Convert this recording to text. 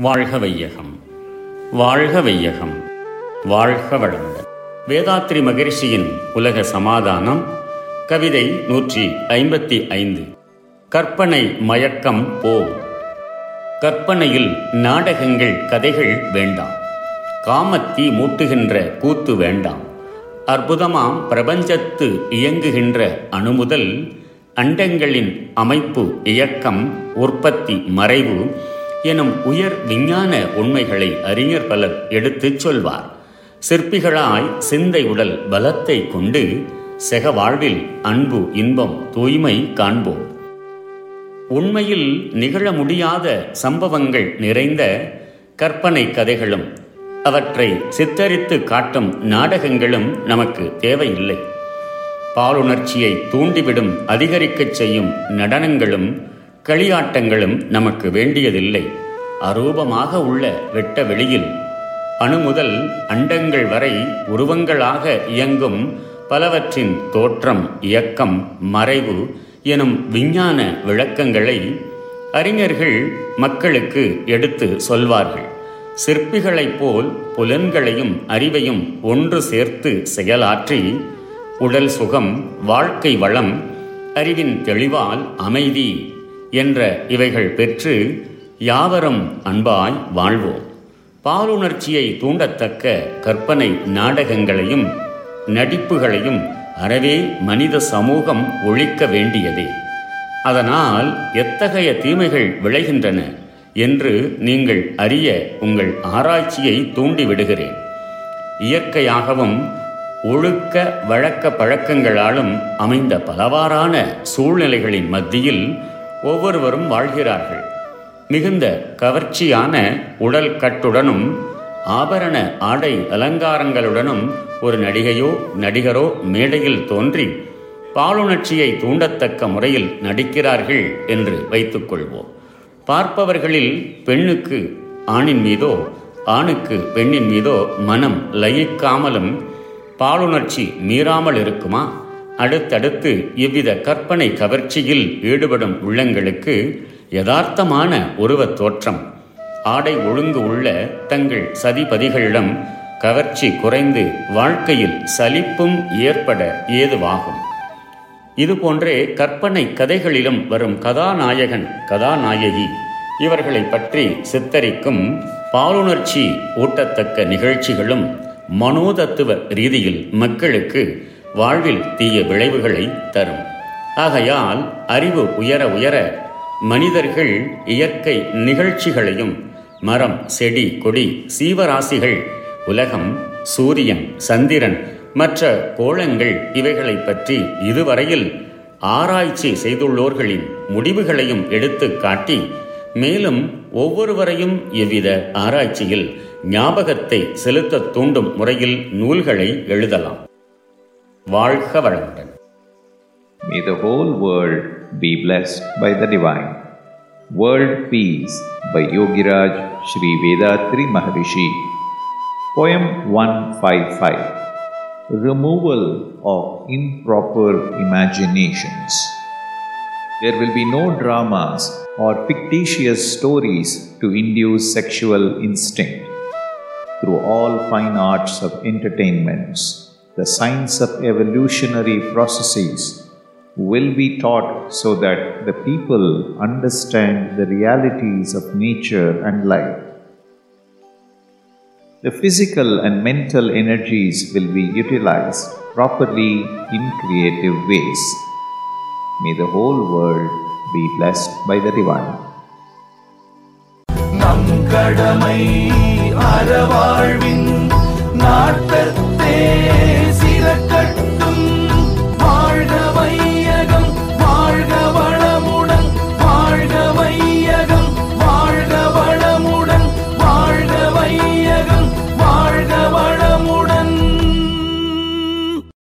வாழ்க வையகம். வாழ்க வையகம். வாழ்க வளமுடன். வேதாத்ரி மகிழ்ச்சியின் உலக சமாதானம் கவிதை நூற்றி ஐம்பத்தி ஐந்து. கற்பனை மயக்கம் போ. கற்பனையில் நாடகங்கள் கதைகள் வேண்டாம். காமத்தி மூட்டுகின்ற கூத்து வேண்டாம். அற்புதமாம் பிரபஞ்சத்து இயங்குகின்ற அணுமுதல் அண்டங்களின் அமைப்பு இயக்கம் உற்பத்தி மறைவு எனும் உயர் விஞ்ஞான உண்மைகளை அறிஞர் பலர் எடுத்துச் சொல்வார். சிற்பிகளாய் சிந்தை உடல் பலத்தை கொண்டு செக வாழ்வில் அன்பு இன்பம் தூய்மை காண்போம். உண்மையில் நிகழ முடியாத சம்பவங்கள் நிறைந்த கற்பனை கதைகளும் அவற்றை சித்தரித்து காட்டும் நாடகங்களும் நமக்கு தேவையில்லை. பாலுணர்ச்சியை தூண்டிவிடும் அதிகரிக்கச் செய்யும் நடனங்களும் களியாட்டங்களும் நமக்கு வேண்டியதில்லை. அரூபமாக உள்ள வெட்ட வெளியில் அணு முதல் அண்டங்கள் வரை உருவங்களாக இயங்கும் பலவற்றின் தோற்றம் இயக்கம் மறைவு எனும் விஞ்ஞான விளக்கங்களை அறிஞர்கள் மக்களுக்கு எடுத்து சொல்வார்கள். சிற்பிகளைப் போல் புலன்களையும் அறிவையும் ஒன்று சேர்த்து செயலாற்றி உடல் சுகம் வாழ்க்கை வளம் அறிவின் தெளிவால் அமைதி என்ற இவைகள் பெற்று யாவரும் அன்பாய் வாழ்வோம். பாலுணர்ச்சியை தூண்டத்தக்க கற்பனை நாடகங்களையும் நடிப்புகளையும் அறவே மனித சமூகம் ஒழிக்க வேண்டியதே. அதனால் எத்தகைய தீமைகள் விளைகின்றன என்று நீங்கள் அறிய உங்கள் ஆராய்ச்சியை தூண்டிவிடுகிறேன் இயற்கையாகவும் ஒழுக்க வழக்க பழக்கங்களாலும் அமைந்த பலவாறான சூழ்நிலைகளின் மத்தியில் ஒவ்வொருவரும் வாழ்கிறார்கள். மிகுந்த கவர்ச்சியான உடல் கட்டுடனும் ஆபரண ஆடை அலங்காரங்களுடனும் ஒரு நடிகையோ நடிகரோ மேடையில் தோன்றி பாலுணர்ச்சியை தூண்டத்தக்க முறையில் நடிக்கிறார்கள் என்று வைத்துக்கொள்வோம் பார்ப்பவர்களில் பெண்ணுக்கு ஆணின் மீதோ ஆணுக்கு பெண்ணின் மீதோ மனம் லயிக்காமலும் பாலுணர்ச்சி மீறாமல் இருக்குமா? அடுத்தடுத்து இவ்வித கற்பனை கவர்ச்சியில் ஈடுபடும் உள்ளங்களுக்கு யதார்த்தமான உருவத் தோற்றம். ஆடை ஒழுங்கு உள்ள தங்கள் சதிபதிகளிடம் கவர்ச்சி குறைந்து வாழ்க்கையில் சலிப்பும் ஏற்பட ஏதுவாகும். இதுபோன்றே கற்பனை கதைகளிலும் வரும் கதாநாயகன் கதாநாயகி இவர்களை பற்றி சித்தரிக்கும் பாலுணர்ச்சி ஊட்டத்தக்க நிகழ்ச்சிகளும் மனோதத்துவ ரீதியில் மக்களுக்கு வாழ்வில் தீய விளைவுகளை தரும். ஆகையால் அறிவு உயர உயர மனிதர்கள் இயற்கை நிகழ்ச்சிகளையும் மரம் செடி கொடி சீவராசிகள் உலகம் சூரியன் சந்திரன் மற்ற கோளங்கள் இவைகளை பற்றி இதுவரையில் ஆராய்ச்சி செய்துள்ளோர்களின் முடிவுகளையும் எடுத்து காட்டி மேலும் ஒவ்வொருவரையும் எவ்வித ஆராய்ச்சியில் ஞாபகத்தை செலுத்த தூண்டும் முறையில் நூல்களை எழுதலாம். வாழ்க வளமுடன் May the whole world be blessed by the divine. World Peace by Yogiraj Sri Vedatri Maharishi. Poem 155 Removal of improper imaginations. There will be no dramas or fictitious stories to induce sexual instinct. Through all fine arts of entertainments, the science of evolutionary processes will be taught so that the people understand the realities of nature and life. The physical and mental energies will be utilized properly in creative ways. May the whole world be blessed by the divine. நம் கடமை அறவாழ்வின் நாட்டத்தே